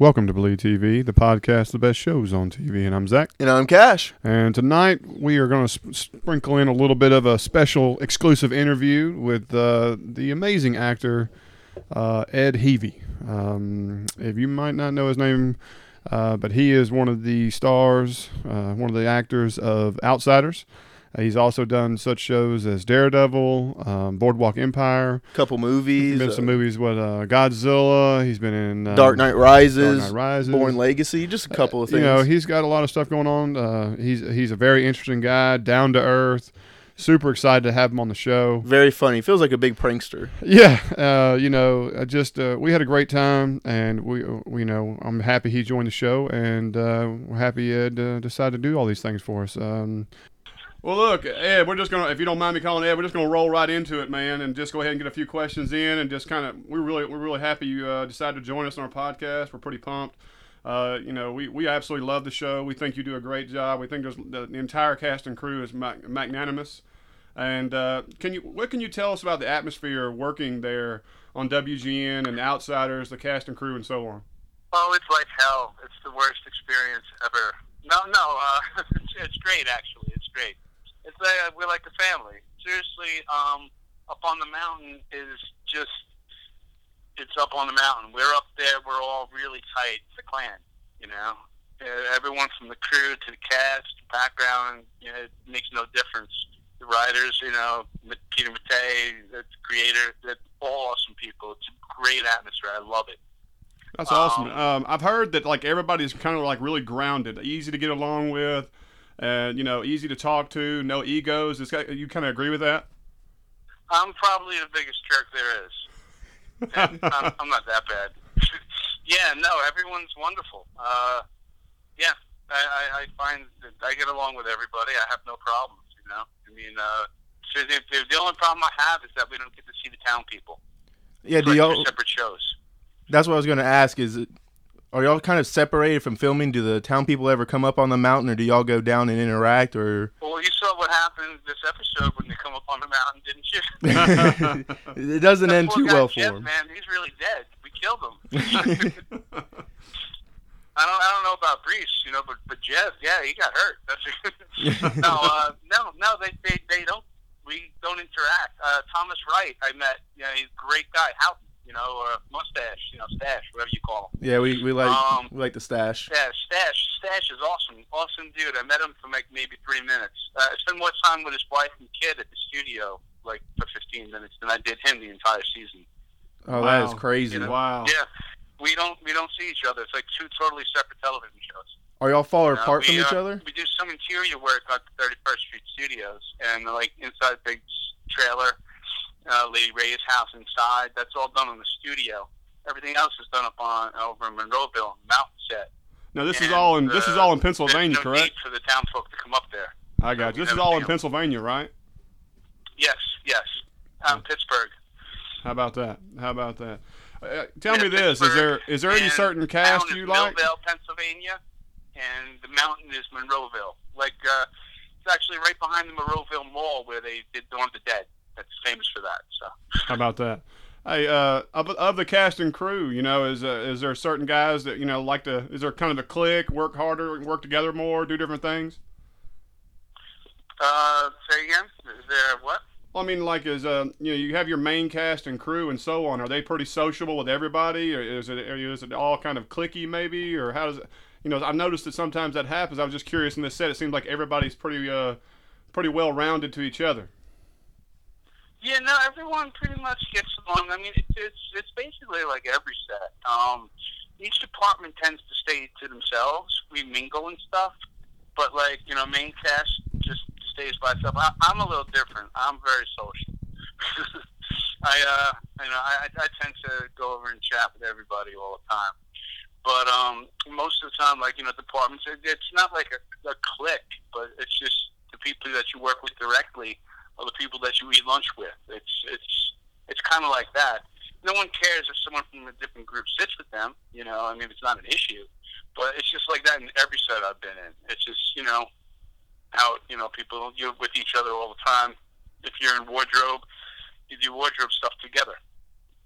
Welcome to Bleed TV, the podcast, the best shows on TV. And I'm Zach. And I'm Cash. And tonight we are going to sp- sprinkle in a little bit of a special exclusive interview with uh, the amazing actor uh, Ed Heavey. Um, if you might not know his name, uh, but he is one of the stars, uh, one of the actors of Outsiders. Uh, he's also done such shows as Daredevil, um, Boardwalk Empire, couple movies, been some movies with uh, Godzilla. He's been in um, Dark Knight Rises, Dark Knight Rises, Bourne Legacy, just a couple of things. You know, he's got a lot of stuff going on. Uh, he's he's a very interesting guy, down to earth. Super excited to have him on the show. Very funny. Feels like a big prankster. Yeah, uh, you know, just uh, we had a great time, and we, we, you know, I'm happy he joined the show, and uh, we're happy Ed uh, decided to do all these things for us. Um, well, look, Ed, we're just gonna, if you don't mind me calling Ed, we're just gonna roll right into it, man, and just go ahead and get a few questions in, and just kind of, we're really, we're really happy you uh, decided to join us on our podcast. We're pretty pumped. Uh, you know, we, we absolutely love the show. We think you do a great job. We think the, the entire cast and crew is mag- magnanimous. And uh, can you, what can you tell us about the atmosphere working there on WGN and Outsiders, the cast and crew, and so on? Oh, it's like hell. It's the worst experience ever. No, no, uh, it's, it's great actually. It's great. It's like we're like a family. Seriously, um, up on the mountain is just it's up on the mountain. We're up there. We're all really tight. It's a clan, you know. Uh, everyone from the crew to the cast, background, you know, it makes no difference. The writers, you know, Peter Mattei, the creator, they're all awesome people. It's a great atmosphere. I love it. That's awesome. Um, um, I've heard that like everybody's kind of like really grounded, easy to get along with and you know, easy to talk to, no egos. Is you kind of agree with that? I'm probably the biggest jerk there is. I'm, I'm, not that bad. yeah, no, everyone's wonderful. Uh, yeah, I, I, I find that I get along with everybody. I have no problems. You know, I mean, uh, so the, the only problem I have is that we don't get to see the town people. Yeah, do y'all separate shows? That's what I was going to ask. Is are y'all kind of separated from filming? Do the town people ever come up on the mountain, or do y'all go down and interact? Or well, you saw what happened this episode when they come up on the mountain, didn't you? it doesn't end too well Jeff, for him. Man, he's really dead. We killed him. I don't, I don't know about Brees, you know, but but Jeff, yeah, he got hurt. That's no, uh, no, no. They, they they don't. We don't interact. Uh, Thomas Wright, I met. You know, he's a great guy. Houghton you know, or mustache, you know, stash, whatever you call him. Yeah, we, we like um, we like the stash. Yeah, stash. Stash is awesome, awesome dude. I met him for like maybe three minutes. Uh, I spent more time with his wife and kid at the studio, like for 15 minutes, than I did him the entire season. Oh, wow. that is crazy! You know? Wow. Yeah, we don't we don't see each other. It's like two totally separate television shows. Are y'all far uh, apart we, from each uh, other? We do some interior work at the 31st Street Studios, and like inside big trailer uh, Lady Ray's house inside. That's all done in the studio. Everything else is done up on over in Monroeville, mountain set. Now this and, is all in this is all in Pennsylvania, no correct? for the town folk to come up there. I got you. This is all in Pennsylvania, right? Yes, yes. Um, Pittsburgh. How about that? How about that? Uh, tell yeah, me this: Pittsburgh is there is there any certain cast you like? Millvale, Pennsylvania, and the mountain is Monroeville. Like uh, it's actually right behind the Monroeville Mall where they did Dawn of the Dead that's famous for that. So how about that? Hey, uh, of, of the cast and crew, you know, is uh, is there certain guys that you know like to? Is there kind of a click, work harder, work together more, do different things? Uh, say again. Is there what? Well, I mean, like, is uh, you know, you have your main cast and crew and so on. Are they pretty sociable with everybody, or is it is it all kind of clicky maybe, or how does it? You know, I've noticed that sometimes that happens. I was just curious in this set. It seems like everybody's pretty uh, pretty well rounded to each other. Yeah, no, everyone pretty much gets along. I mean, it's it's, it's basically like every set. Um, each department tends to stay to themselves. We mingle and stuff, but like you know, main cast just stays by itself. I, I'm a little different. I'm very social. I uh, you know, I, I tend to go over and chat with everybody all the time. But um, most of the time, like you know, departments, it, it's not like a, a clique, but it's just the people that you work with directly or the people that you eat lunch with. It's it's it's kind of like that. No one cares if someone from a different group sits with them. You know, I mean, it's not an issue, but it's just like that in every set I've been in. It's just you know how you know people you're with each other all the time. If you're in wardrobe, you do wardrobe stuff together.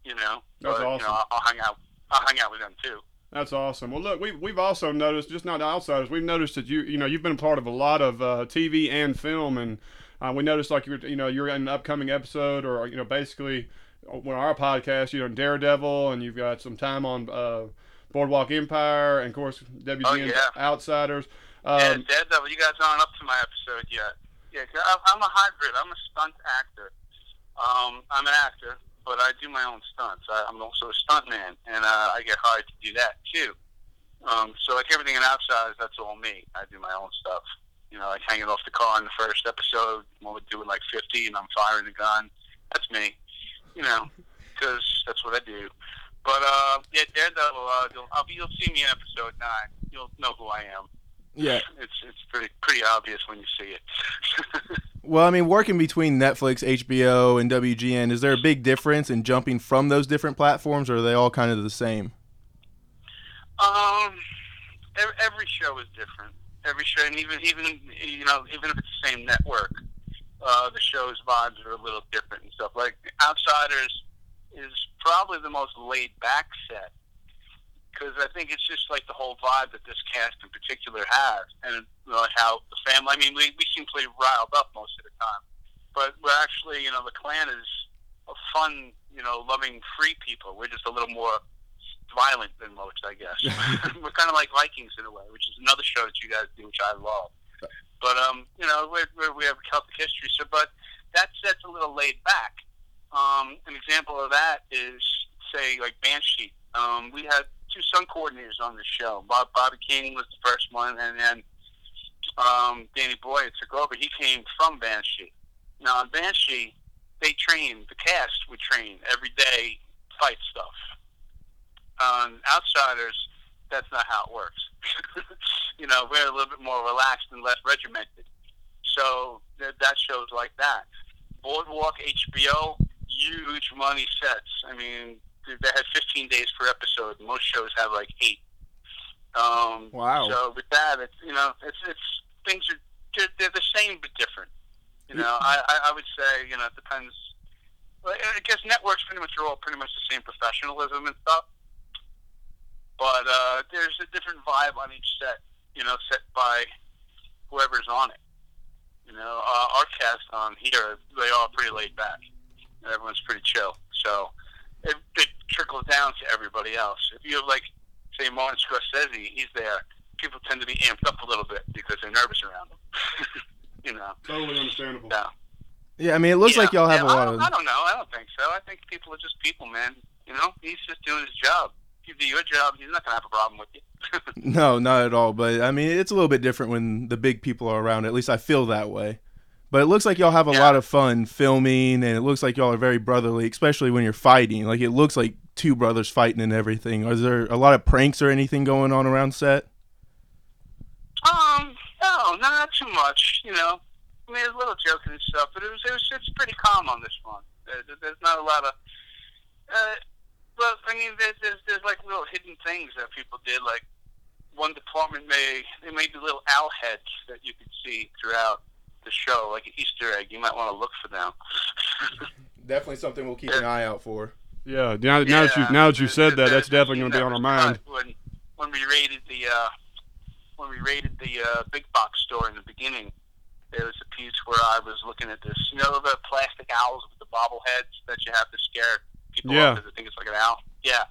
You know, that's but, awesome. You know, I'll, I'll hang out. I'll hang out with them too. That's awesome. Well, look, we've we've also noticed, just not outsiders, we've noticed that you you know you've been a part of a lot of uh, TV and film, and uh, we noticed like you're you know you're in an upcoming episode, or you know basically on our podcast, you know Daredevil, and you've got some time on uh, Boardwalk Empire, and of course WGN Oh, yeah. Outsiders. yeah, Um, Daredevil, you guys aren't up to my episode yet. Yeah, 'cause I'm I'm a hybrid. I'm a stunt actor. Um, I'm an actor, but I do my own stunts. I, I'm also a stuntman, and uh, I get hired to do that too. Um, so like everything in Outsiders, that's all me. I do my own stuff. You know, like hanging off the car in the first episode when we're doing like 50 and I'm firing the gun. That's me. You know, because that's what I do. But uh, yeah, Daredevil. Uh, you'll, I'll be, you'll see me in episode nine. You'll know who I am. Yeah. It's it's pretty pretty obvious when you see it. Well, I mean, working between Netflix, HBO, and WGN, is there a big difference in jumping from those different platforms, or are they all kind of the same? um, every, every show is different. Every show, and even even you know even if it's the same network, uh, the show's vibes are a little different and stuff. Like Outsiders is probably the most laid back set because I think it's just like the whole vibe that this cast in particular has, and know, how the family. I mean, we we seem pretty riled up most of the time, but we're actually, you know, the clan is a fun, you know, loving, free people. We're just a little more violent than most, I guess. we're kind of like Vikings in a way, which is another show that you guys do, which I love. But um, you know, we're, we're, we have Celtic history, so but that set's a little laid back. Um, an example of that is say like Banshee. Um, we had two stunt coordinators on the show. Bob Bobby King was the first one, and then um, Danny Boyd took over. He came from Banshee. Now on Banshee, they train the cast would train every day fight stuff. On Outsiders, that's not how it works. you know, we're a little bit more relaxed and less regimented. So th- that shows like that. Boardwalk, HBO, huge money sets. I mean, they had 15 days per episode. Most shows have like eight. Um, Wow. So with that, it's you know, it's it's things are they're, they're the same but different. You know, I, I I would say you know it depends. I guess networks pretty much are all pretty much the same professionalism and stuff. But uh, there's a different vibe on each set. You know, set by whoever's on it. You know, uh, our cast on here, they all pretty laid back. Everyone's pretty chill. So it, it trickles down to everybody else. If you have like, say, Martin Scorsese, he's there. People tend to be amped up a little bit because they're nervous around him. you know. totally understandable. Yeah. Yeah, I mean, it looks Yeah, like y'all have yeah, a I lot don't, of. I don't know. I don't think so. I think people are just people, man. You know, he's just doing his job. If you do your job, he's not gonna have a problem with you. No, not at all. But I mean, it's a little bit different when the big people are around. At least I feel that way. But it looks like y'all have a Yeah. lot of fun filming, and it looks like y'all are very brotherly, especially when you're fighting. Like it looks like two brothers fighting and everything. Is there a lot of pranks or anything going on around set? Um, no, not too much. You know, I mean, there's a little joking and stuff, but it was it was it's pretty calm on this one. There, there- there's not a lot of. Uh, well, I mean, there's, there's there's like little hidden things that people did. Like one department may they made the little owl heads that you could see throughout the show, like an Easter egg. You might want to look for them. Definitely something we'll keep an eye out for. Yeah. Now, now that you now that you there's- said that, there's that's definitely going to be on our mind. When when we raided the uh, when we raided the uh, big box store in the beginning, there was a piece where I was looking at this. You know the plastic owls with the bobbleheads that you have to scare people Yeah. because they think it's like an owl. Yeah,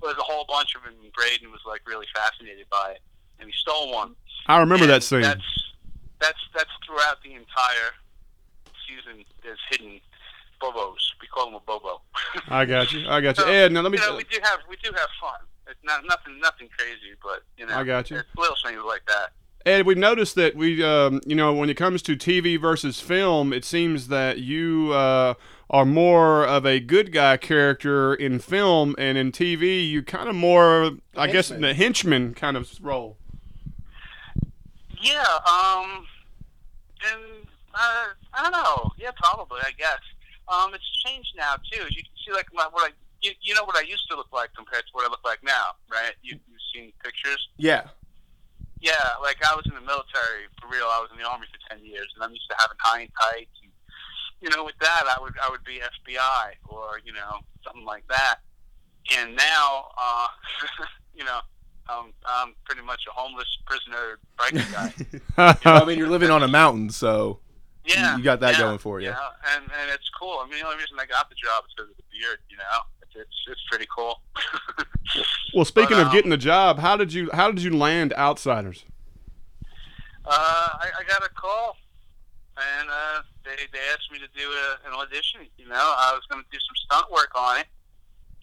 well, there's a whole bunch of them. and Braden was like really fascinated by it, and he stole one. I remember And that scene. That's that's that's throughout the entire season. There's hidden bobos. We call them a bobo. I got you. I got you. So, Ed, now let me. you know, we do have we do have fun. It's not nothing nothing crazy, but you know, I got you. It's little things like that. Ed, we've noticed that we, um, you know, when it comes to TV versus film, it seems that you uh, are more of a good guy character in film, and in TV, you kind of more, I guess, Henchman. the henchman kind of role. Yeah, um, and uh, I don't know. Yeah, probably. I guess. Um, it's changed now too. As you can see, like my, what I, you, you know, what I used to look like compared to what I look like now, right? You, you've seen pictures. Yeah. Yeah, like I was in the military for real. I was in the army for ten years, and I'm used to having high and tights. And, you know, with that, I would I would be FBI or you know something like that. And now, uh, you know, I'm, I'm pretty much a homeless prisoner biker guy. I mean, you're living on a mountain, so Yeah, you got that yeah, going for you. Yeah, and and it's cool. I mean, the only reason I got the job is because of the beard. You know, it's it's, it's pretty cool. well, speaking But, of um, getting the job, how did you how did you land Outsiders? Uh, I, I got a call, and uh, they they asked me to do a, an audition. You know, I was going to do some stunt work on it,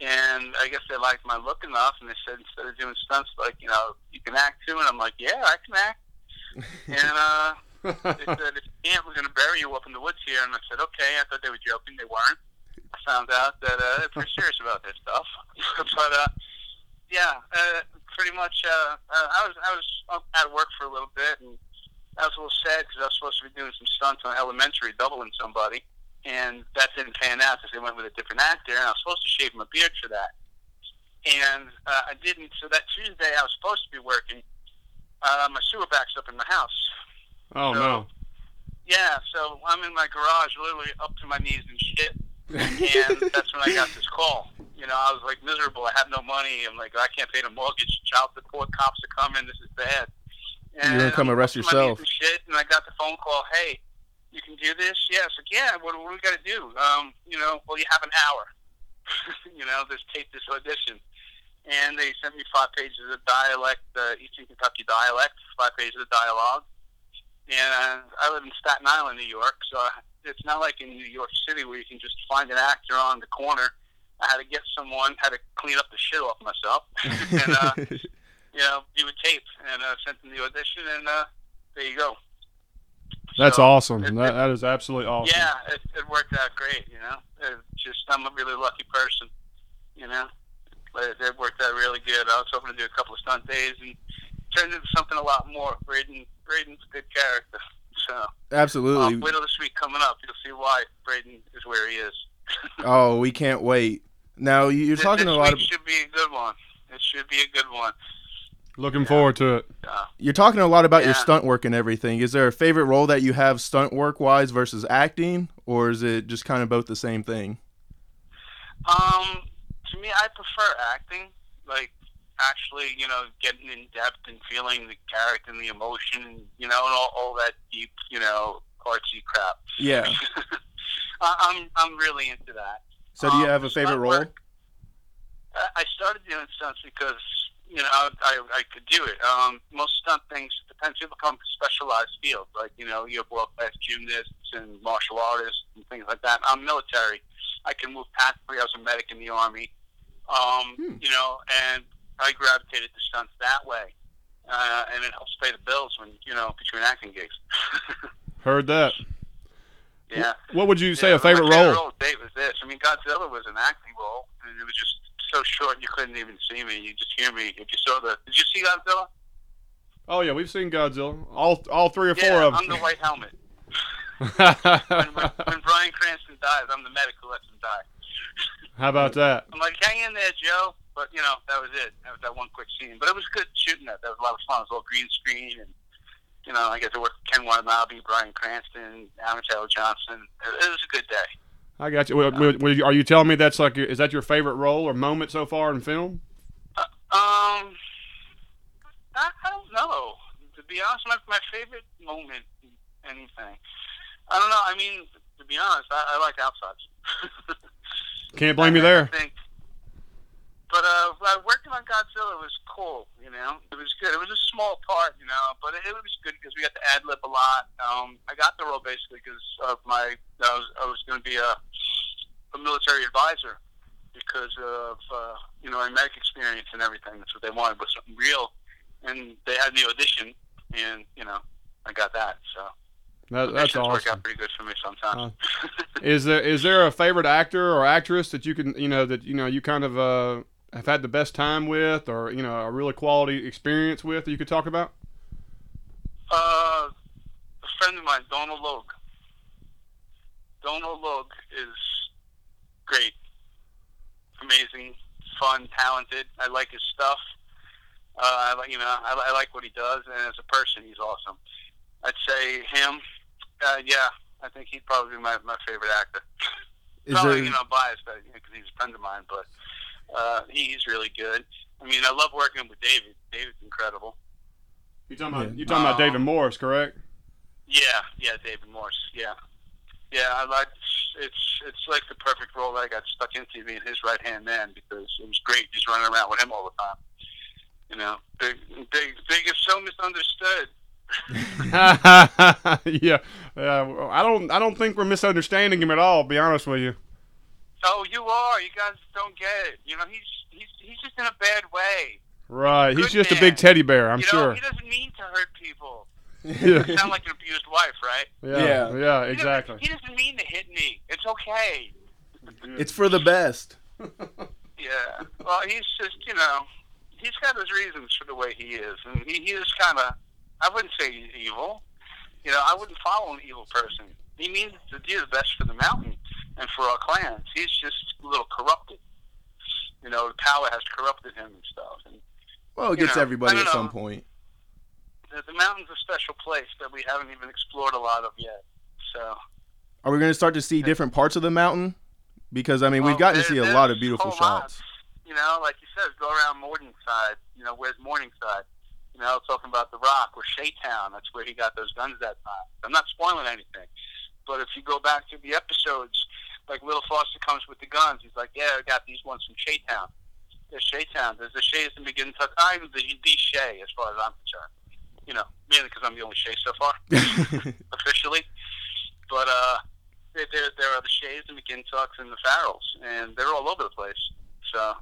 and I guess they liked my look enough, and they said instead of doing stunts, like you know, you can act too, and I'm like, yeah, I can act. and uh, they said, if you can't, we're going to bury you up in the woods here. And I said, okay. I thought they were joking. They weren't. I found out that uh, they're pretty serious about this stuff. but uh, yeah, uh, pretty much. Uh, uh, I was I was out of work for a little bit, and I was a little sad because I was supposed to be doing some stunts on Elementary, doubling somebody, and that didn't pan out because they went with a different actor, and I was supposed to shave my beard for that, and uh, I didn't. So that Tuesday, I was supposed to be working. Uh, my sewer backs up in my house. oh So- no. Yeah, so I'm in my garage, literally up to my knees in shit, and that's when I got this call. You know, I was like miserable. I have no money. I'm like, I can't pay the mortgage. Child support cops are coming. This is bad. You're gonna come arrest up to my yourself. And shit, and I got the phone call. Hey, you can do this? Yeah. Like, yeah. What, what do we got to do? Um, you know, well, you have an hour. you know, just tape this audition. And they sent me five pages of dialect, uh, Eastern Kentucky dialect, five pages of dialogue and I live in Staten Island, New York, so it's not like in New York City where you can just find an actor on the corner. I had to get someone, had to clean up the shit off myself, and uh, you know, do a tape, and uh, sent them the audition, and uh, there you go. That's So, awesome. it- that, it- that is absolutely awesome. Yeah, it, it worked out great. You know, it just I'm a really lucky person. You know, it, it worked out really good. I was hoping to do a couple of stunt days, and turned into something a lot more. Braden, Braden's a good character. So Absolutely. um, wait till this week coming up. You'll see why Braden is where he is. Oh, we can't wait. Now you- you're This- talking this a lot. week Of, should be a good one. It should be a good one. Looking forward to it. Uh, you're talking a lot about your stunt work and everything. Is there a favorite role that you have stunt work wise versus acting, or is it just kind of both the same thing? um, to me, I prefer acting. Like actually, you know, getting in depth and feeling the character and the emotion, you know, and all, all that deep, you know, artsy crap. Yeah. I, I'm I'm really into that. So do you Um, have a favorite role? work, I I started doing stunts because you know I, I, I could do it. Um, most stunt things depends. People come from specialized fields, like you know you have world class gymnasts and martial artists and things like that. I'm military. I can move tactically. I was a medic in the army. Um, Hmm. You know, and I gravitated to stunts that way, uh, and it helps pay the bills when you know between acting gigs. Heard that. yeah. What would you say Yeah, a favorite my favorite role? role to date was this. I mean, Godzilla was an acting role, and it was just so short you couldn't even see me. You just hear me. If you saw the, did you see Godzilla? Oh yeah, we've seen Godzilla. All all three or four of them. I'm the white helmet. When, when, when Bryan Cranston dies, I'm the medic who lets him die. How about that? I'm like, hang in there, Joe. But you know, that was it. That was that one quick scene. But it was good shooting that. That was a lot of fun. It was all green screen, and you know, I get to work with Ken Watanabe, Bryan Cranston, Aaron Taylor Johnson. It, it was a good day. I got you. Well, Are you telling me that's like is that your favorite role or moment so far in film? Um, I, I don't know. To be honest, my my favorite moment, anything. I don't know. I mean, to be honest, I, I like outsides. Can't blame you there. I think. But uh, uh, working on Godzilla was cool. You know, it was good. It was a small part, you know, but it, it was good because we got to ad lib a lot. Um, I got the role basically because of my I was I was going to be a a military advisor because of uh, you know my medic experience and everything. That's what they wanted was something real, and they had the audition, and you know I got that. So That, that's auditions work out pretty good for me sometimes. Is there is there a favorite actor or actress that you can you know that you know you kind of uh, have had the best time with or you know a really quality experience with that you could talk about? Uh, a friend of mine, Donal Logue. Donal Logue is great, amazing, fun, talented. I like his stuff. Uh, I like you know I, I like what he does, and as a person, he's awesome. I'd say him. Uh, yeah, I think he'd probably be my, my favorite actor. Is Probably there you know biased but because he's a friend of mine, but uh, he's really good. I mean, I love working with David. David's incredible. You talking about you talking about Um, David Morse, correct? Yeah, yeah, David Morse. Yeah, yeah. I like it's it's like the perfect role that I got stuck into being his right hand man because it was great just running around with him all the time. You know, big, big, big is so misunderstood. yeah, uh, I don't I don't think we're misunderstanding him at all. Be honest with you. Oh, you are. You guys don't get it. You know, he's he's he's just in a bad way. Right, he's Good just a big teddy bear. I'm you know, sure. he doesn't mean to hurt people. Yeah, You sound like an abused wife, right? yeah, Yeah. yeah, He doesn't- exactly. He doesn't mean to hit me. It's okay. It's for the best. Yeah. Well, he's just, you know, he's got his reasons for the way he is, and he, he is kind of, I wouldn't say he's evil. You know, I wouldn't follow an evil person. He means to do the best for the mountain and for our clans. He's just a little corrupted. You know, the power has corrupted him and stuff. And Well, it gets know, everybody at don't some point. the, the mountain's a special place that we haven't even explored a lot of yet. So, Are we going to start to see different parts of the mountain? Because I mean, we've Well, gotten to see a lot of beautiful whole lot. shots. you know, like you said, go around Morningside. You know, where's Morningside? You know, talking about the Rock or Shaytown. That's where he got those guns that time. I'm not spoiling anything, but if you go back to the episodes, like Little Foster comes with the guns. He's like, "Yeah, I got these ones from Shaytown." There's Shaytown. There's the Shays in begin to. I'm the the Shay as far as I'm concerned. You know, mainly because I'm the only Shay so far officially. But uh, there, there, there are the Shays and the Gintucks and the Farrells, and they're all over the place. So,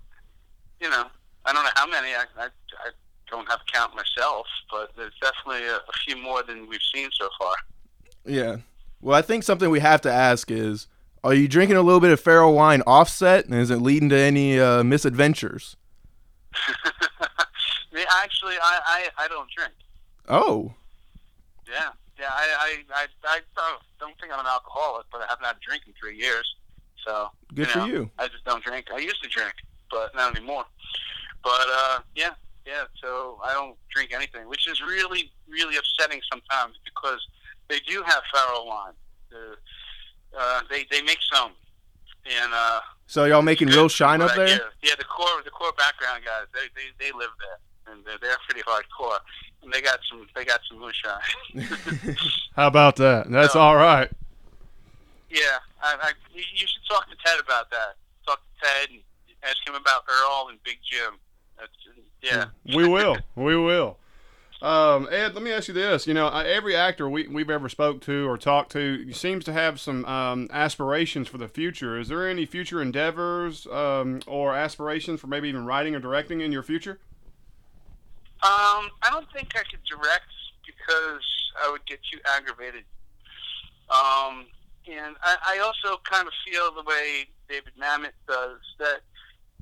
you know, I don't know how many. I, I, I don't have a count myself, but there's definitely a, a few more than we've seen so far. yeah. Well, I think something we have to ask is: Are you drinking a little bit of Farrell wine offset, and is it leading to any uh, misadventures? Actually, I, I, I don't drink. Oh, Yeah, yeah. I, I, I, I don't, don't think I'm an alcoholic, but I haven't had a drink in three years. So good You for know. you. I just don't drink. I used to drink, but not anymore. But uh, yeah, yeah. So I don't drink anything, which is really, really upsetting sometimes because they do have Farrell wine. The, uh, they they make some, and uh, So y'all making real shine up there? Yeah, yeah. The core, the core background guys, they they, they live there, and they're, they're pretty hardcore, and they got some they got some moonshine. How about that? That's No. all right. Yeah, I, I, you you should talk to Ted about that. Talk to Ted and ask him about Earl and Big Jim. That's, yeah. We will. we will. Um, Ed, let me ask you this. You know, every actor we, we've ever spoke to or talked to seems to have some um, aspirations for the future. Is there any future endeavors um, or aspirations for maybe even writing or directing in your future? Um, I don't think I could direct because I would get too aggravated. Um, and I, I also kind of feel the way David Mamet does that,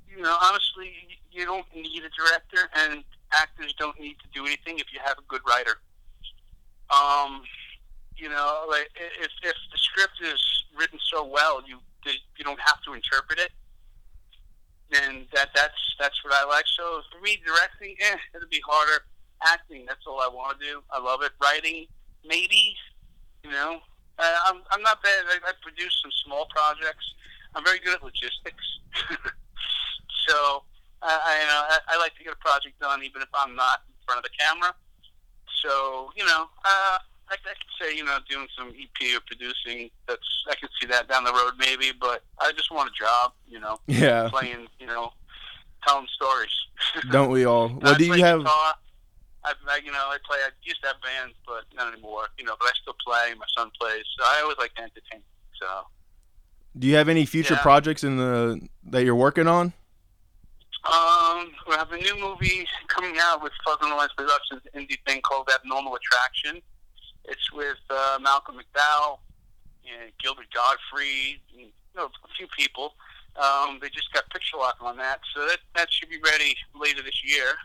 you know, honestly, you don't need a director, and actors don't need to do anything if you have a good writer. Um, you know, like if if the script is written so well, you you don't have to interpret it and that that's that's what I like. So for me, directing, eh, it'll be harder. Acting, that's all I want to do. I love it. Writing, maybe, you know, uh, I'm I'm not bad. I, I produce some small projects. I'm very good at logistics. so I, I, you know, I, I like to get a project done, even if I'm not in front of the camera. So you know, uh, I, I could say you know doing some EP or producing. That's I could see that down the road maybe, but I just want a job. You know Yeah, playing, you know, telling stories. don't we all? I Well, do you have? Guitar. I, I, you know, I play. I used to have bands, but not anymore. You know, but I still play. My son plays. So I always like to entertain. So Do you have any future Yeah. projects in the that you're working on? Um, we have a new movie coming out with and Lines Productions, indie thing called Abnormal Attraction. It's with uh, Malcolm McDowell and Gilbert Gottfried, and, you know, a few people. Um, they just got picture lock on that, so that that should be ready later this year.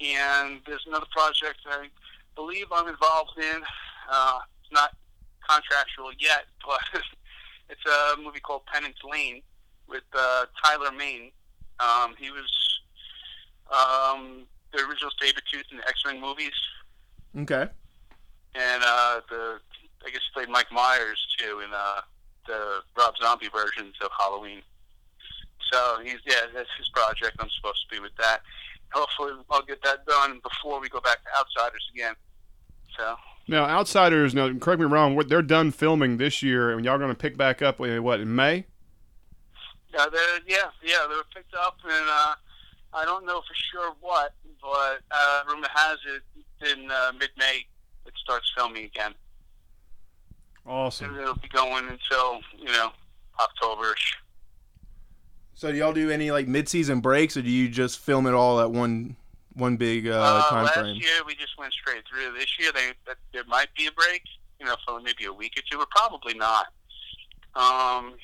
And there's another project I believe I'm involved in. Uh, it's not contractual yet, but it's a movie called Penance Lane with uh, Tyler Mane. Um, he was um, the original Sabretooth in the X-Men movies, Okay. and uh, the I guess he played Mike Myers too in uh, the Rob Zombie versions of Halloween. So he's yeah, that's his project. I'm supposed to be with that. Hopefully, I'll get that done before we go back to Outsiders again. So Now, Outsiders, now correct me if I'm wrong. They're done filming this year, and y'all going to pick back up in what in May? Yeah, they're yeah, yeah, they were picked up, and uh, I don't know for sure what, but uh, rumor has it in uh, mid-May it starts filming again. Awesome. And it'll be going until you know Octoberish. So do y'all do any like mid-season breaks, or do you just film it all at one one big uh, Uh, time last frame? year we just went straight through. This year they that there might be a break, you know, for maybe a week or two, but probably not. Um,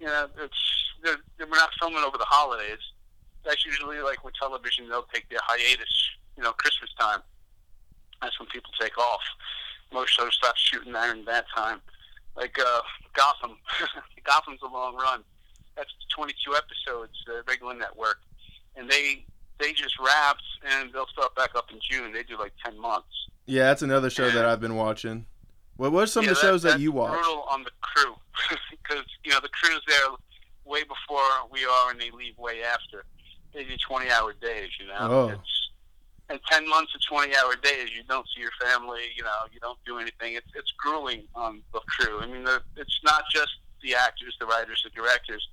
you know, it's they're, they're, we're not filming over the holidays. That's usually like with television; they'll take their hiatus. You know, Christmas time. That's when people take off. Most shows stop shooting during that time. Like uh, Gotham. Gotham's a long run. That's 22 episodes, uh, regular network, and they they just wrapped and they'll start back up in June. They do like 10 months. Yeah, that's another show that I've been watching. What what are some Yeah, of the shows that, you watch? Brutal on the crew because you know the crew's there way before we are, and they leave way after. They do 20-hour days, you know. Oh. It's, and 10 months of 20-hour days, you don't see your family. You know, you don't do anything. It's it's grueling on the crew. I mean, the, it's not just the actors, the writers, the directors.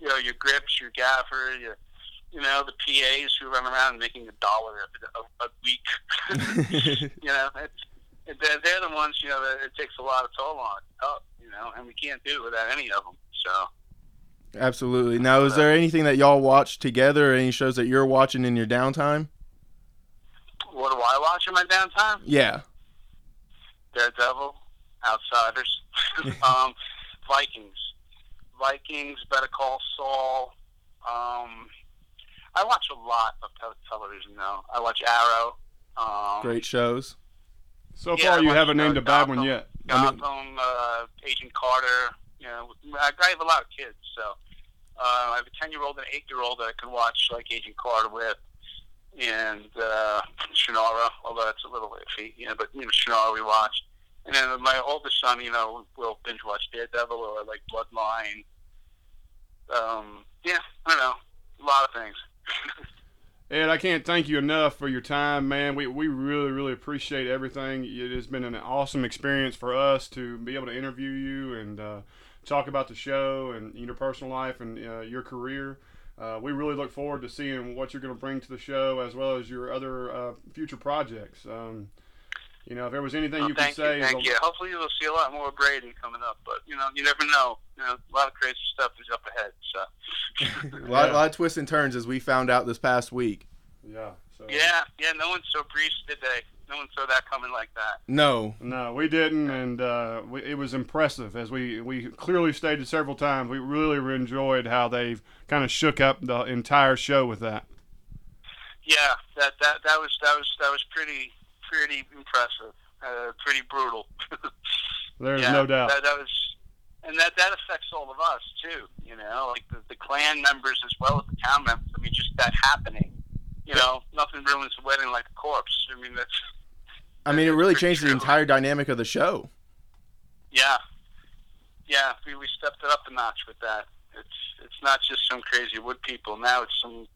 You know, your grips, your gaffer, your you know, the PAs who run around making a dollar a, a, a week. you know, it's, they're, they're the ones, you know, that it takes a lot of toll on. Oh, you know, and we can't do it without any of them. So, Absolutely. Now, is there anything that y'all watch together, any shows that you're watching in your downtime? what do I watch in my downtime? Yeah. Daredevil, Outsiders, um, Vikings, Vikings, Better Call Saul. Um, I watch a lot of te- television now. I watch Arrow. Um, Great shows. So Yeah, far, I you haven't named a bad one Gotham. yet. I mean, Gotham, uh, Agent Carter. You know, I have a lot of kids, so uh, I have a ten-year-old and an eight-year-old that I can watch like Agent Carter with, and uh, Shannara, although that's a little iffy, you know. But you know, Shannara we watch, and then my oldest son, you know, will binge watch Daredevil or like Bloodline. Um, yeah, I don't know, a lot of things. Ed, I can't thank you enough for your time, man. We, we really, really appreciate everything. It has been an awesome experience for us to be able to interview you and uh, talk about the show and your personal life and uh, your career. Uh, we really look forward to seeing what you're going to bring to the show as well as your other uh, future projects. Um, you know, if there was anything Well, you could thank say, you, thank you. Hopefully, you'll see a lot more Braden coming up, but you know, you never know. You know, a lot of crazy stuff is up ahead. So. A lot, Yeah. lot of twists and turns as we found out this past week. yeah. So. Yeah, yeah. No one saw Brees, did they? No one saw that coming like that. No. No, we didn't, and uh, we, it was impressive. As we, we clearly stated several times, we really enjoyed how they've kind of shook up the entire show with that. Yeah, that that that was that was that was pretty pretty impressive. Uh, pretty brutal. There's yeah, no doubt. That, that was, and that that affects all of us too. You know, like the, the clan members as well as the town members. I mean, just that happening. You know, nothing ruins a wedding like a corpse. I mean, that's I mean, it really Pretty changed the entire dynamic of the show. Yeah, yeah. We we stepped it up a notch with that. It's it's not just some crazy wood people. Now it's some.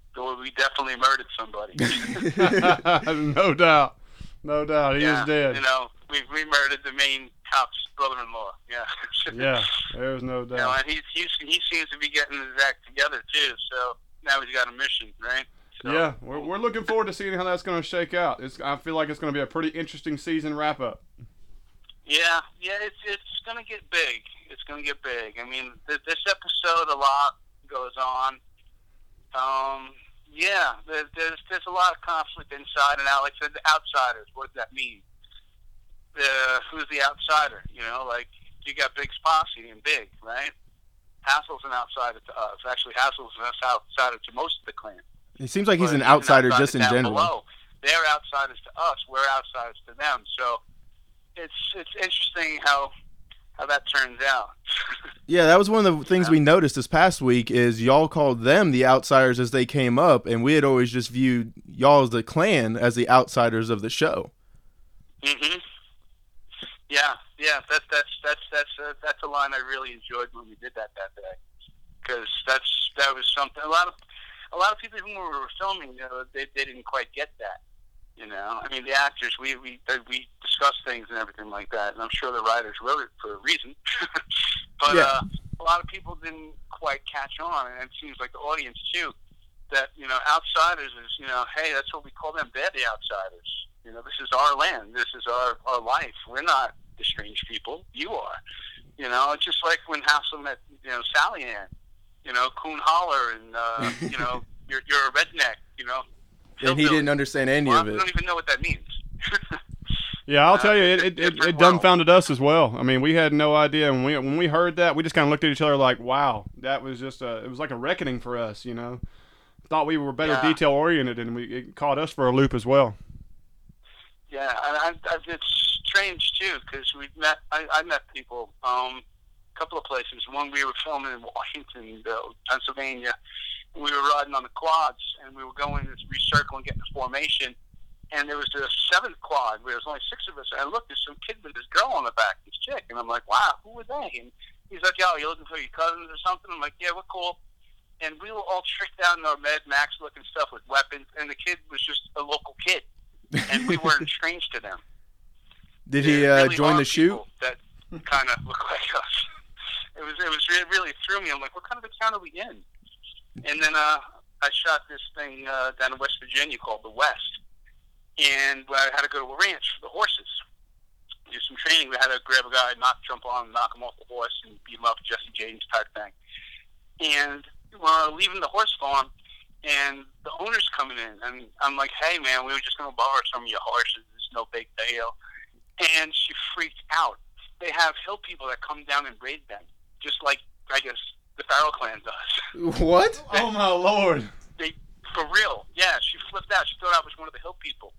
We definitely murdered somebody. no doubt. No doubt. He yeah, is dead. You know, we we murdered the main cop's brother-in-law. Yeah. Yeah, there's no You know, doubt. and he's, he's he seems to be getting his act together too. So now he's got a mission, right? So, Yeah, we're, we're looking forward to seeing how that's going to shake out. It's, I feel like it's going to be a pretty interesting season wrap up. Yeah, yeah. It's it's gonna get big. It's gonna get big. I mean, th- this episode, a lot goes on. Um, yeah, there, there's there's a lot of conflict inside and out. Like I said, the outsiders. What does that mean? The who's the outsider? You know, like you got Big Posse and Big, right? Hasil's an outsider to us. Actually, Hasil's an outsider to most of the clan. It seems like he's an outsider just in general. Below. They're outsiders to us. We're outsiders to them. So it's it's interesting how how that turns out. Yeah, that was one of the things we noticed this past week is y'all called them the outsiders as they came up, and we had always just viewed y'all as the clan as the outsiders of the show. hmm Yeah, yeah. That's that's that's that's uh, that's a line I really enjoyed when we did that that day because that's that was something. A lot of a lot of people who were filming, you know, they they didn't quite get that. You know, I mean, the actors, we we we discussed things and everything like that, and I'm sure the writers wrote it for a reason. but Yeah. uh, a lot of people didn't quite catch on, and it seems like the audience too. That you know, outsiders is you know, hey, that's what we call them. They're the outsiders. You know, this is our land. This is our our life. We're not the strange people. You are. You know, it's just like when Hasil met you know Sally Ann. You know, Coon Holler, and uh, you know, you're you're a redneck. You know, and he didn't understand any Well, of it. I don't even know what that means. Yeah, I'll Uh, tell you, it, it, it, it dumbfounded us as well. I mean, we had no idea when we when we heard that, we just kind of looked at each other like, "Wow, that was just a it was like a reckoning for us," you know. Thought we were better Yeah. detail oriented, and we it caught us for a loop as well. Yeah, and I, I, it's strange too because we met. I, I met people. Um, a couple of places. One we were filming in Washington, uh, Pennsylvania. And we were riding on the quads, and we were going to recircle and get the formation. And there was a seventh quad where there was only six of us. And I looked, there's some kid with this girl on the back, this chick, and I'm like, wow, who were they? And he's like, yo, you looking for your cousins or something? I'm like, yeah, we're cool. And we were all tricked out in our Mad Max looking stuff with weapons, and the kid was just a local kid, and we weren't strange to them. Did he uh, really join the shoot? That kind of look like us. It was it was really, really threw me. I'm like, what kind of a town are we in? And then uh, I shot this thing uh, down in West Virginia called the West, and I had to go to a ranch for the horses. Do some training. We had to grab a guy, knock, jump on, knock him off the horse, and beat him up, Jesse James type thing. And we're leaving the horse farm, and the owner's coming in, and I'm like, "Hey, man, we were just gonna borrow some of your horses. It's no big deal." And she freaked out. They have hill people that come down and raid them, just like I guess the Farrell clan does. What? Oh my lord! They, for real, yeah. She flipped out. She thought I was one of the hill people.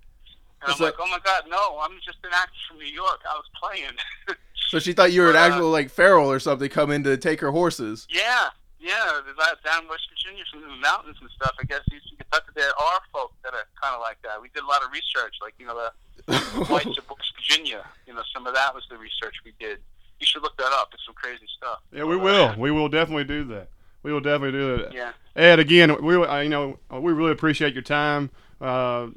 And It's I'm like- like, oh my god, no, I'm just an actor from New York. I was playing. So she thought you were an Uh, actual like Farrell or something coming to take her horses. yeah, yeah. the guy Down in West Virginia, from the mountains and stuff. I guess you these Kentucky, there are folks that are kind of like that. We did a lot of research, like you know the whites of West Virginia. You know, some of that was the research we did. You should look that up. It's some crazy stuff. Yeah, we Uh, will. We will definitely do that. We will definitely do that. Yeah. Ed, again, we uh, you know we really appreciate your time. Uh,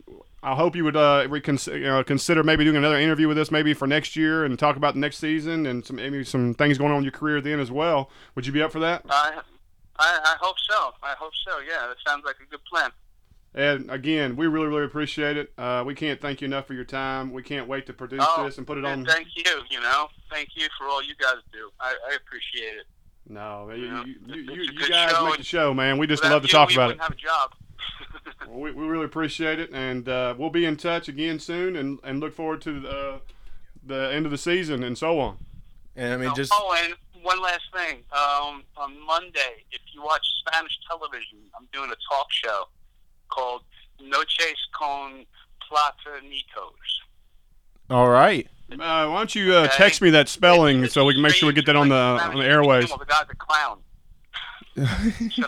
I hope you would uh, reconsider, you know, consider maybe doing another interview with us, maybe for next year, and talk about the next season and some maybe some things going on in your career then as well. Would you be up for that? I, I, I hope so. I hope so. Yeah, that sounds like a good plan. Ed, again, we really really appreciate it. Uh, we can't thank you enough for your time. We can't wait to produce Oh, this and put it And on. thank you. You know, thank you for all you guys do. I, I appreciate it. No, you, Yeah. you, you, you, you guys make the show, man. We just love to you, talk we about it. wouldn't have a job. Well, we, we really appreciate it, and uh, we'll be in touch again soon, and, and look forward to uh, the end of the season and so on. And I mean, Oh, just oh, and one last thing. Um, on Monday, if you watch Spanish television, I'm doing a talk show called Noches con Platanitos. all right. Uh, why don't you uh, Okay. text me that spelling It's- so we can make sure we get that on the on the airways. Well, the guy's a clown. So,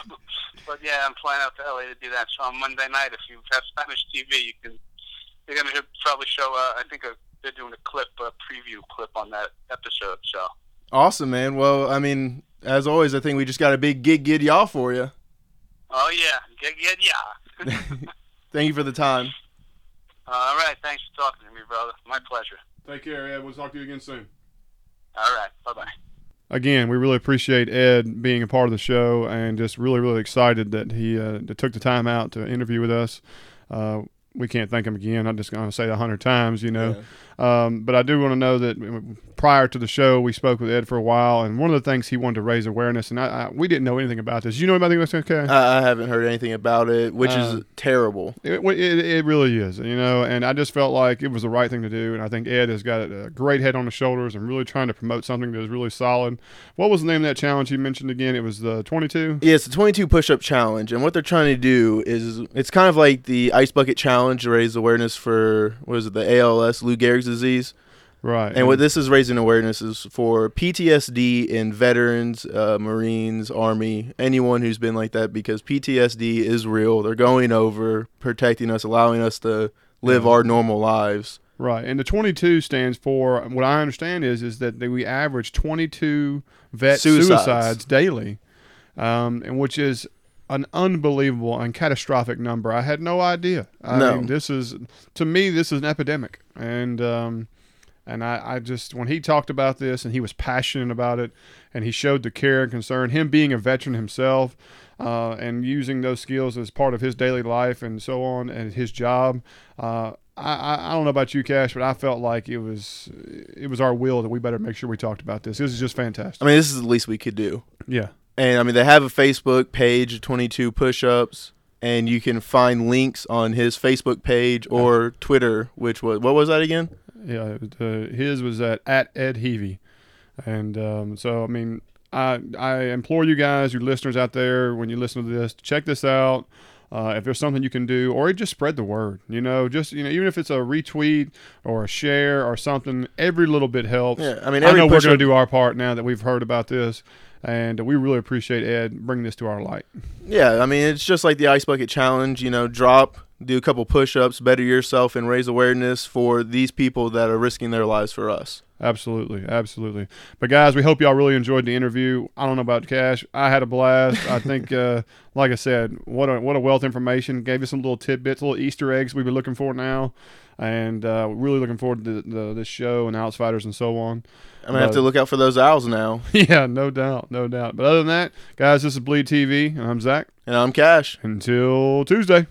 but yeah, I'm flying out to LA to do that. So on Monday night, if you have Spanish TV, you can. They're gonna probably show. Uh, I think a, they're doing a clip, a preview clip on that episode. So Awesome, man. Well, I mean, as always, I think we just got a big gig gid y'all for you. oh yeah, yeah, yeah, yeah. Thank you for the time. All right, thanks for talking to me, brother. My pleasure. Take care, Ed. We'll talk to you again soon. All right, bye bye. Again, we really appreciate Ed being a part of the show, and just really, really excited that he uh, took the time out to interview with us. Uh, we can't thank him again. I'm just going to say it a hundred times, you know. Um, but I do want to know that prior to the show, we spoke with Ed for a while, and one of the things he wanted to raise awareness, and I, I, we didn't know anything about this. You know about this? Okay. I, I haven't heard anything about it, which is Um, terrible. It, it, it really is, you know, and I just felt like it was the right thing to do, and I think Ed has got a great head on his shoulders and really trying to promote something that is really solid. What was the name of that challenge you mentioned again? It was the 22. Yeah, it's the 22 push-up challenge, and what they're trying to do is it's kind of like the ice bucket challenge to raise awareness for what is it, the ALS, Lou Gehrig's disease. Right. And what this is raising awareness is for PTSD in veterans, uh, Marines, Army, anyone who's been like that, because PTSD is real. They're going over, protecting us, allowing us to live our normal lives. Right, and the 22 stands for what I understand is is that we average 22 vet Suicides. suicides, daily, um, and which is an unbelievable and catastrophic number. I had no idea. I No. mean, this is to me this is an epidemic, and um, and I, I just when he talked about this and he was passionate about it, and he showed the care and concern. Him being a veteran himself. Uh, and using those skills as part of his daily life and so on, and his job, uh, I, I, I don't know about you, Cash, but I felt like it was it was our will that we better make sure we talked about this. This is just fantastic. I mean, this is the least we could do. Yeah, And I mean, they have a Facebook page, 22 push-ups, and you can find links on his Facebook page or Twitter, which was what was that again? yeah. Uh, his was at at Ed Heavy, and um, so I mean, I I implore you guys, your listeners out there, when you listen to this, check this out. Uh, if there's something you can do, or just spread the word, you know, just you know, even if it's a retweet or a share or something, every little bit helps. Yeah, I mean, I know we're going to do our part now that we've heard about this, and we really appreciate Ed bringing this to our light. Yeah, I mean, it's just like the ice bucket challenge. You know, drop, do a couple push-ups, better yourself, and raise awareness for these people that are risking their lives for us. Absolutely, absolutely. But guys, we hope y'all really enjoyed the interview. I don't know about Cash. I had a blast. I think, uh, like I said, what a what a wealth of information. Gave us some little tidbits, little Easter eggs we've been looking for now, and uh, we're really looking forward to the, the, this show and Outsiders and so on. I'm gonna have to look out for those owls now. yeah, no doubt, no doubt. But other than that, guys, this is Bleed TV, and I'm Zach. And I'm Cash. Until Tuesday.